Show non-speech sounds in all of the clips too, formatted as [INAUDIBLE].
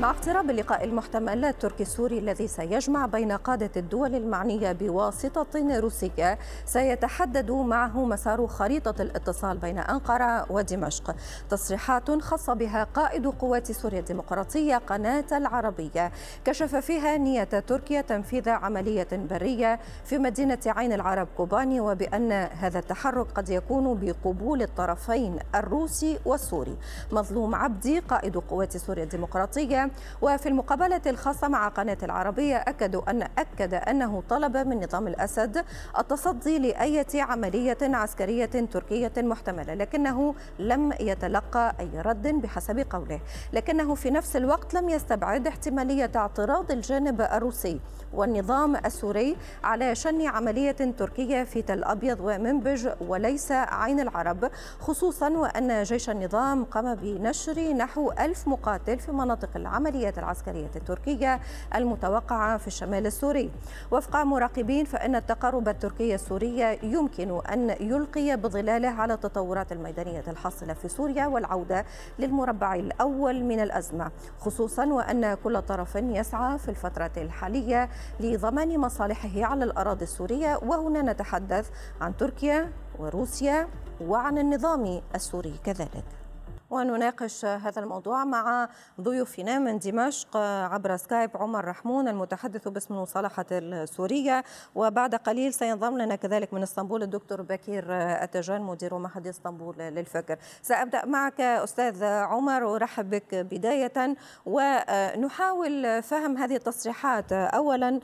مع اقتراب اللقاء المحتمل التركي السوري الذي سيجمع بين قادة الدول المعنية بواسطة روسية سيتحدد معه مسار خريطة الاتصال بين أنقرة ودمشق. تصريحات خاصة بها قائد قوات سوريا الديمقراطية قناة العربية. كشف فيها نية تركيا تنفيذ عملية برية في مدينة عين العرب كوباني وبأن هذا التحرك قد يكون بقبول الطرفين الروسي والسوري. مظلوم عبدي قائد قوات سوريا الديمقراطية وفي المقابلة الخاصة مع قناة العربية أكدوا أن أكد أنه طلب من نظام الأسد التصدي لأية عملية عسكرية تركية محتملة لكنه لم يتلقى أي رد بحسب قوله. لكنه في نفس الوقت لم يستبعد احتمالية اعتراض الجانب الروسي والنظام السوري على شن عملية تركية في تل أبيض ومنبج وليس عين العرب خصوصا وأن جيش النظام قام بنشر نحو ألف مقاتل في مناطق العمليات العسكرية التركية المتوقعة في الشمال السوري. وفق مراقبين فإن التقارب التركي السوري يمكن أن يلقي بظلاله على التطورات الميدانية الحاصلة في سوريا والعودة للمربع الأول من الأزمة خصوصا وأن كل طرف يسعى في الفترة الحالية لضمان مصالحه على الأراضي السورية. وهنا نتحدث عن تركيا وروسيا وعن النظام السوري كذلك. ونناقش هذا الموضوع مع ضيوفنا من دمشق عبر سكايب عمر رحمون المتحدث باسم المصالحة السورية. وبعد قليل سينضم لنا كذلك من إسطنبول الدكتور بكير أتجان مدير معهد إسطنبول للفكر سأبدأ معك أستاذ عمر وأرحب بك بداية. ونحاول فهم هذه التصريحات. أولا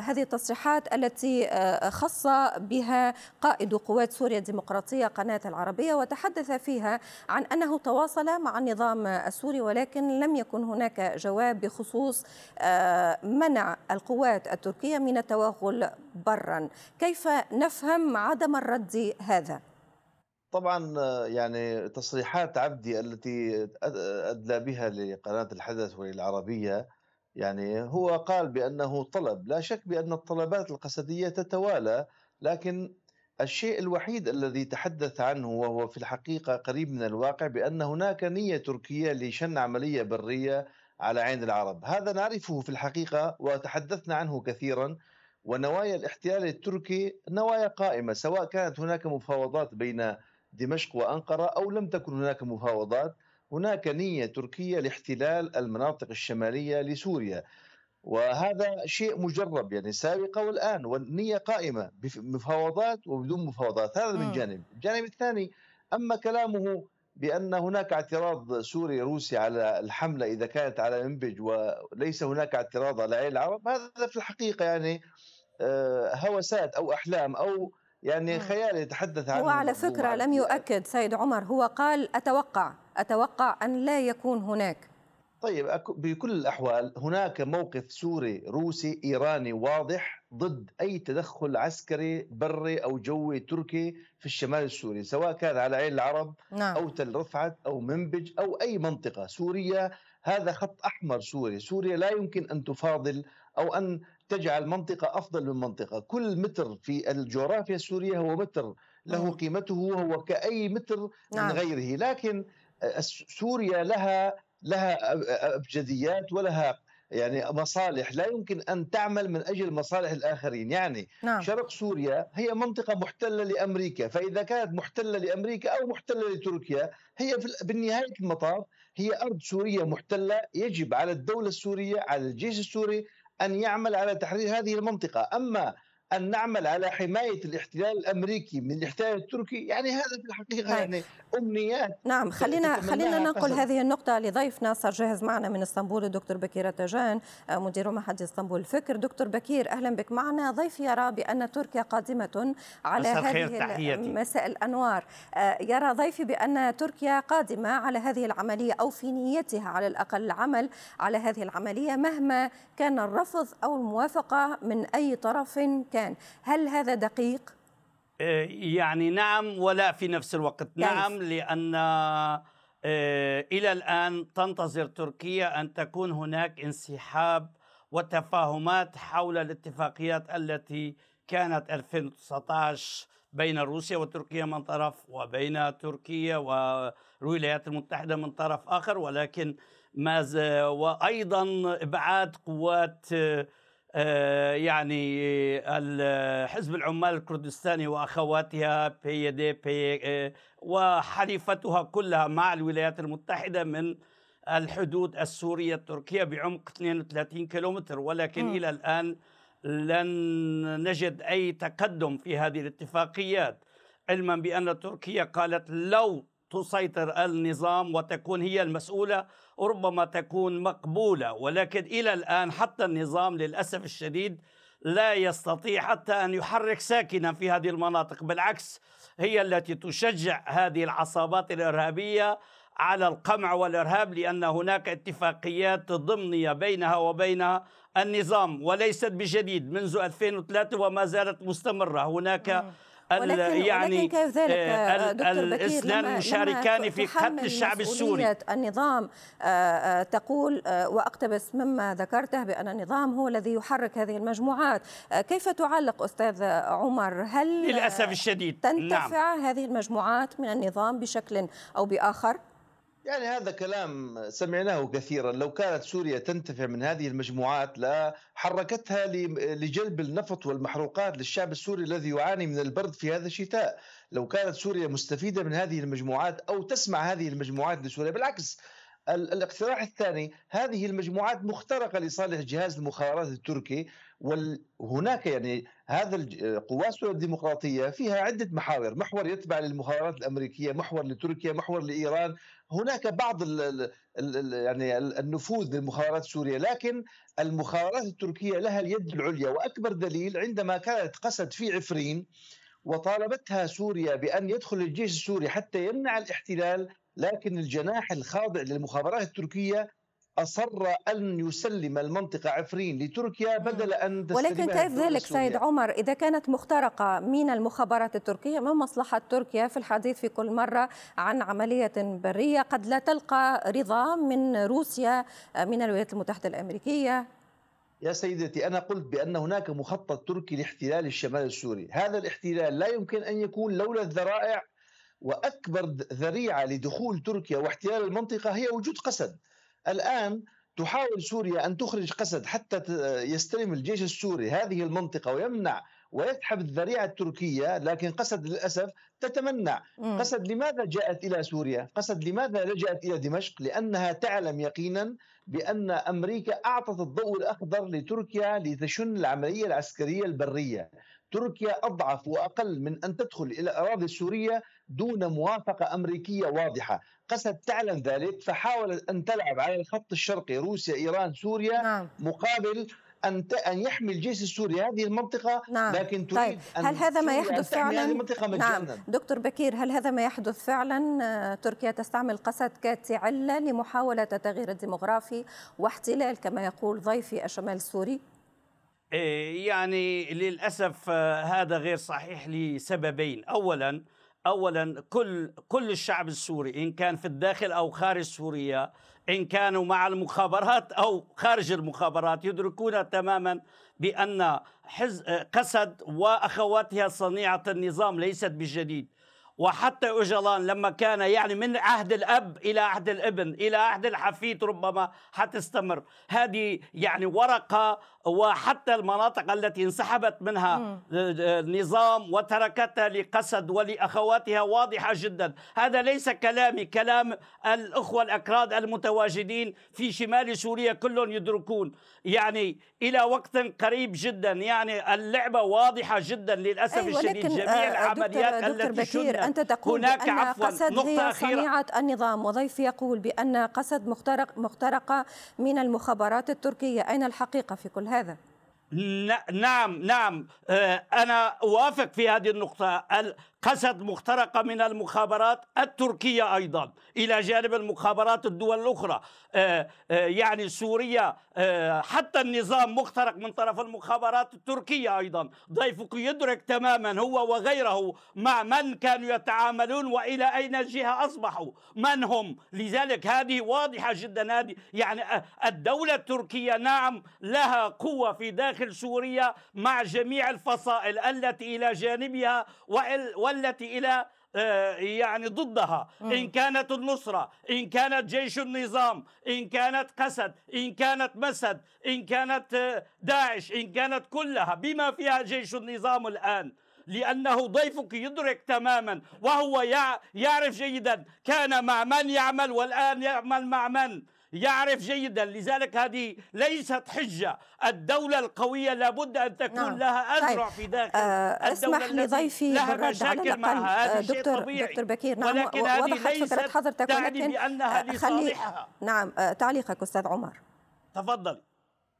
هذه التصريحات التي خص بها قائد قوات سوريا الديمقراطية قناة العربية وتحدث فيها عن أنه تواصل مع النظام السوري ولكن لم يكن هناك جواب بخصوص آه، منع القوات التركية من التوغل برا كيف نفهم عدم الرد هذا؟ طبعا آه، يعني تصريحات عبدي التي أدلى بها لقناة الحدث وللعربية يعني هو قال بأنه طلب لا شك بأن الطلبات القسدية تتوالى لكن الشيء الوحيد الذي تحدث عنه وهو في الحقيقة قريب من الواقع بأن هناك نية تركية لشن عملية برية على عين العرب. هذا نعرفه في الحقيقة وتحدثنا عنه كثيرا ونوايا الاحتلال التركي نوايا قائمة سواء كانت هناك مفاوضات بين دمشق وأنقرة أو لم تكن هناك مفاوضات هناك نية تركية لاحتلال المناطق الشمالية لسوريا. وهذا شيء مجرب يعني سابقة والآن والنية قائمة بمفاوضات وبدون مفاوضات هذا من جانب. الجانب الثاني أما كلامه بأن هناك اعتراض سوري روسي على الحملة إذا كانت على منبج وليس هناك اعتراض على عين العرب هذا في الحقيقة يعني آه، هوسات أو أحلام أو يعني خيال يتحدث عنه هو على فكرة لم يؤكد سيد عمر هو قال أتوقع أتوقع أن لا يكون هناك. طيب بكل الأحوال هناك موقف سوري روسي إيراني واضح ضد أي تدخل عسكري بري أو جوي تركي في الشمال السوري سواء كان على عين العرب نعم. أو تل رفعت أو منبج أو أي منطقة سورية هذا خط أحمر سوري سوريا لا يمكن أن تفاضل أو أن تجعل منطقة أفضل من منطقة كل متر في الجغرافيا السورية هو متر له قيمته وهو كأي متر نعم. من غيره لكن سوريا لها لها أبجديات ولها يعني مصالح. لا يمكن أن تعمل من أجل مصالح الآخرين، يعني نعم. شرق سوريا هي منطقة محتلة لأمريكا، فإذا كانت محتلة لأمريكا أو محتلة لتركيا هي بالنهاية المطاف هي أرض سورية محتلة، يجب على الدولة السورية على الجيش السوري أن يعمل على تحرير هذه المنطقة، أما أن نعمل على حماية الاحتلال الأمريكي من الاحتلال التركي. يعني هذا في الحقيقة طيب. يعني أمنيات. نعم خلينا خلينا ننقل هذه النقطة لضيفنا صار جاهز معنا من إسطنبول الدكتور بكير تجان آه، مدير معهد إسطنبول الفكر دكتور بكير أهلا بك معنا. ضيف يرى بأن تركيا قادمة على هذه مساء الأنوار. آه، يرى ضيفي بأن تركيا قادمة على هذه العملية أو في نيتها على الأقل العمل على هذه العملية مهما كان الرفض أو الموافقة من أي طرف كان المكان هل هذا دقيق؟ آه، يعني نعم ولا في نفس الوقت كيف؟ نعم لأن آه، إلى الآن تنتظر تركيا أن تكون هناك انسحاب وتفاهمات حول الاتفاقيات التي كانت 2019 بين روسيا وتركيا من طرف وبين تركيا والولايات المتحدة من طرف آخر ولكن ما وأيضا إبعاد قوات آه، يعني حزب العمال الكردستاني وأخواتها بي دي بي آه، وحليفتها كلها مع الولايات المتحدة من الحدود السورية التركية بعمق 32 كيلومتر ولكن م. إلى الآن لن نجد أي تقدم في هذه الاتفاقيات علما بأن تركيا قالت لو تسيطر النظام وتكون هي المسؤولة ربما تكون مقبولة. ولكن إلى الآن حتى النظام للأسف الشديد لا يستطيع حتى أن يحرك ساكنا في هذه المناطق. بالعكس هي التي تشجع هذه العصابات الإرهابية على القمع والإرهاب لأن هناك اتفاقيات ضمنية بينها وبين النظام وليست بجديد. منذ 2003 وما زالت مستمرة. هناك ولكن يعني ولكن كيف ذلك آه، دكتور الاثنان مشاركان في قتل الشعب السوري. النظام آه، آه، تقول وأقتبس مما ذكرته بأن النظام هو الذي يحرك هذه المجموعات. كيف تعلق أستاذ عمر؟ هل للأسف الشديد تنتفع نعم. هذه المجموعات من النظام بشكل أو بآخر؟ يعني هذا كلام سمعناه كثيرا. لو كانت سوريا تنتفع من هذه المجموعات لا حركتها لجلب النفط والمحروقات للشعب السوري الذي يعاني من البرد في هذا الشتاء. لو كانت سوريا مستفيدة من هذه المجموعات أو تسمع هذه المجموعات لسوريا بالعكس الاقتراح الثاني هذه المجموعات مخترقة لصالح جهاز المخابرات التركي وهناك يعني هذا القوات الديمقراطية فيها عدة محاور، محور يتبع للمخابرات الأمريكية، محور لتركيا، محور لإيران، هناك بعض ال ال يعني النفوذ للمخابرات السورية، لكن المخابرات التركية لها اليد العليا وأكبر دليل عندما كانت قسد في عفرين وطالبتها سوريا بأن يدخل الجيش السوري حتى يمنع الاحتلال لكن الجناح الخاضع للمخابرات التركية أصر أن يسلم المنطقة عفرين لتركيا بدل أن ولكن كيف ذلك سيد عمر؟ إذا كانت مخترقة من المخابرات التركية ما مصلحة تركيا في الحديث في كل مرة عن عملية برية قد لا تلقى رضا من روسيا من الولايات المتحدة الأمريكية؟ يا سيدتي أنا قلت بأن هناك مخطط تركي لاحتلال الشمال السوري. هذا الاحتلال لا يمكن أن يكون لولا الذرائع وأكبر ذريعة لدخول تركيا واحتلال المنطقة هي وجود قسد. الآن تحاول سوريا أن تخرج قسد حتى يستلم الجيش السوري هذه المنطقة ويمنع ويسحب الذريعة التركية لكن قسد للأسف تتمنع. قسد لماذا جاءت إلى سوريا؟ قسد لماذا لجأت إلى دمشق؟ لأنها تعلم يقينا بأن أمريكا أعطت الضوء الأخضر لتركيا لتشن العملية العسكرية البرية تركيا أضعف وأقل من أن تدخل إلى الاراضي السوريه دون موافقة أمريكية واضحة، قسد تعلم ذلك فحاولت أن تلعب على الخط الشرقي روسيا إيران سوريا نعم. مقابل أن أن يحمي الجيش السوري هذه المنطقة نعم. لكن تريد طيب. أن هل هذا ما يحدث فعلا هذه المنطقة مجانا نعم. دكتور بكير هل هذا ما يحدث فعلا آه، تركيا تستعمل قسد كعله لمحاولة التغيير الديمغرافي واحتلال كما يقول ضيفي الشمال السوري إيه، يعني للأسف آه، هذا غير صحيح لسببين اولا اولا كل كل الشعب السوري إن كان في الداخل أو خارج سوريا إن كانوا مع المخابرات أو خارج المخابرات يدركون تماما بأن حز قسد وأخواتها صنيعة النظام ليست بجديد. وحتى أجلان لما كان يعني من عهد الأب إلى عهد الابن إلى عهد الحفيد ربما حتستمر. هذه يعني ورقة وحتى المناطق التي انسحبت منها النظام وتركتها لقسد ولأخواتها واضحة جدا. هذا ليس كلامي كلام الأخوة الأكراد المتواجدين في شمال سوريا كلهم يدركون. يعني إلى وقت قريب جدا يعني اللعبة واضحة جدا للأسف أي الشديد. جميع آه، العمليات دكتور التي بكير أنت تقول هناك بأن عفوا قسد هي صنيعة النظام وضيفي يقول بأن قسد مخترق مخترقة من المخابرات التركية. أين الحقيقة في كل هذا؟ نعم نعم. آه، أنا أوافق في هذه النقطة. قسد مخترقة من المخابرات التركية أيضا. إلى جانب المخابرات الدول الأخرى. آه، آه، يعني سوريا آه، حتى النظام مخترق من طرف المخابرات التركية أيضا. ضيفك يدرك تماما هو وغيره مع من كانوا يتعاملون وإلى أين الجهة أصبحوا. من هم؟ لذلك هذه واضحة جدا. هذه يعني الدولة التركية نعم لها قوة في داخل سوريا مع جميع الفصائل التي إلى جانبها والتي إلى آه، يعني ضدها. إن كانت النصرة إن كانت جيش النظام إن كانت قسد إن كانت مسد إن كانت آه، داعش إن كانت كلها. بما فيها جيش النظام الآن؟ لأنه ضيفك يدرك تماما وهو يعرف جيدا كان مع من يعمل والآن يعمل مع من؟ يعرف جيدا لذلك هذه ليست حجة الدولة القوية لابد أن تكون نعم. لها أذرع طيب. في داخل آه اسمح لضيفي لها مشاكل معها هذا دكتور, طبيعي. دكتور بكير نعم ولكن وضحت فكرة حضرتك تعني ولكن بأنها آه خلي نعم آه تعليقك أستاذ عمر تفضل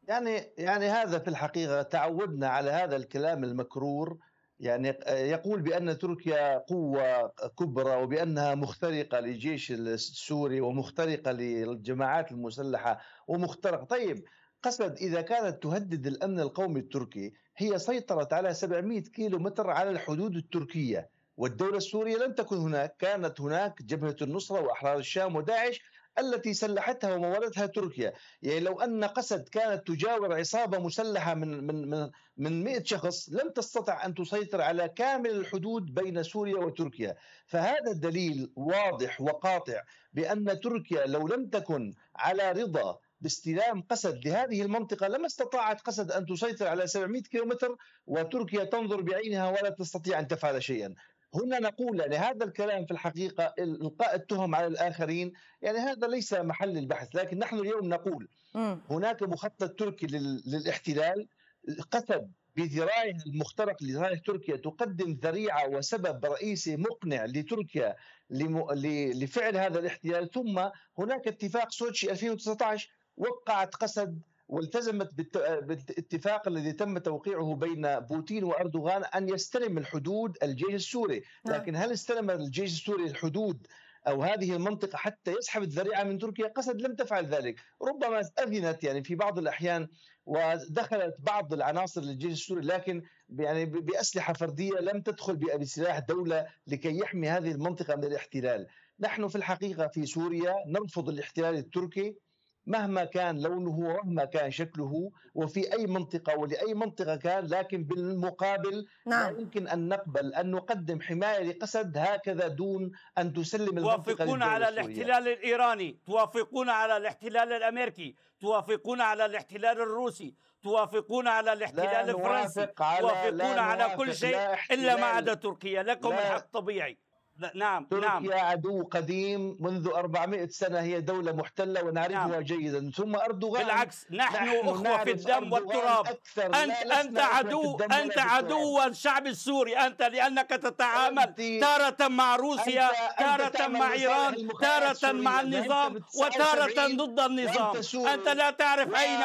يعني يعني هذا في الحقيقة تعودنا على هذا الكلام المكرور يعني يقول بأن تركيا قوة كبرى وبأنها مخترقة للجيش السوري ومخترقة للجماعات المسلحة ومخترق طيب قسد إذا كانت تهدد الأمن القومي التركي هي سيطرت على 700 كيلو متر على الحدود التركية والدولة السورية لم تكن هناك كانت هناك جبهة النصرة وأحرار الشام وداعش التي سلحتها ومولتها تركيا. يعني لو أن قسد كانت تجاور عصابة مسلحة من من من من 100 شخص لم تستطع أن تسيطر على كامل الحدود بين سوريا وتركيا. فهذا الدليل واضح وقاطع بأن تركيا لو لم تكن على رضا باستلام قسد لهذه المنطقة لما استطاعت قسد أن تسيطر على 700 كيلومتر وتركيا تنظر بعينها ولا تستطيع أن تفعل شيئا. هنا نقول يعني هذا الكلام في الحقيقة إلقاء التهم على الآخرين يعني هذا ليس محل البحث لكن نحن اليوم نقول هناك مخطط تركي للاحتلال قصد بذراعها المخترق لذراع تركيا تقدم ذريعة وسبب رئيسي مقنع لتركيا لفعل هذا الاحتلال ثم هناك اتفاق سوتشي 2019 وقعت قسد والتزمت بالاتفاق الذي تم توقيعه بين بوتين وأردوغان أن يستلم الحدود الجيش السوري، نعم. لكن هل استلم الجيش السوري الحدود أو هذه المنطقة حتى يسحب الذريعة من تركيا؟ قسد لم تفعل ذلك، ربما أذنت يعني في بعض الأحيان ودخلت بعض العناصر للجيش السوري لكن يعني بأسلحة فردية لم تدخل بسلاح دولة لكي يحمي هذه المنطقة من الاحتلال. نحن في الحقيقة في سوريا نرفض الاحتلال التركي مهما كان لونه ومهما كان شكله وفي أي منطقة ولأي منطقة كان لكن بالمقابل نعم. لا يمكن أن نقبل أن نقدم حماية لقسد هكذا دون أن تسلم المنطقة توافقون على الاحتلال الإيراني توافقون على الاحتلال الأمريكي توافقون على الاحتلال الروسي توافقون على الاحتلال الفرنسي توافقون على كل شيء إلا ما عدا تركيا لكم الحق طبيعي. نعم تركيا نعم. عدو قديم منذ 400 سنة هي دولة محتلة ونعرفها نعم. جيدا. ثم أردوغان. بالعكس نحن, نحن أخوة في الدم والتراب. أنت أنت عدو أنت عدو الشعب السوري أنت لأنك تتعامل تارة مع روسيا تارة مع إيران تارة مع النظام وتارة ضد النظام. أنت لا تعرف أين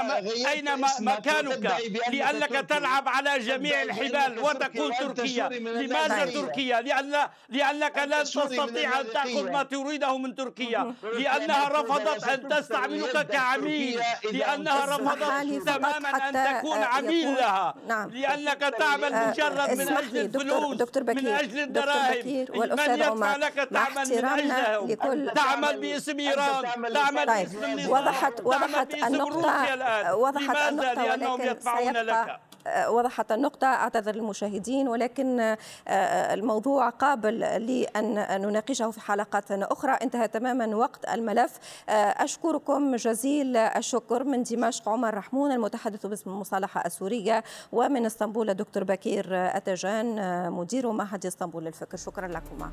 أين مكانك لأنك تلعب على جميع الحبال وتكون تركيا. لماذا تركيا؟ لأن لأنك لن تستطيع أن تأخذ ما تريده من تركيا. [LAUGHS] لأنها رفضت أن تستعملك كعميل. لأنها رفضت تماما أن تكون عميل لها. نعم. لأنك تعمل مجرد من أجل الفلوس من أجل الدراهم. من يدفع لك تعمل من أجلهم تعمل باسم إيران. تعمل طيب. باسم النظام وضحت وضحت النقطة وضحت النقطة لأنهم يدفعون لك. وضحت النقطة أعتذر للمشاهدين ولكن آه، آه، الموضوع قابل لأن نناقشه في حلقات أخرى. انتهى تماما وقت الملف. آه، أشكركم جزيل الشكر من دمشق عمر رحمون المتحدث باسم المصالحة السورية ومن إسطنبول الدكتور بكير أتجان مدير معهد إسطنبول للفكر شكرا لكم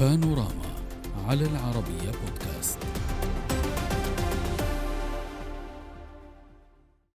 بانوراما على العربية بودكاست.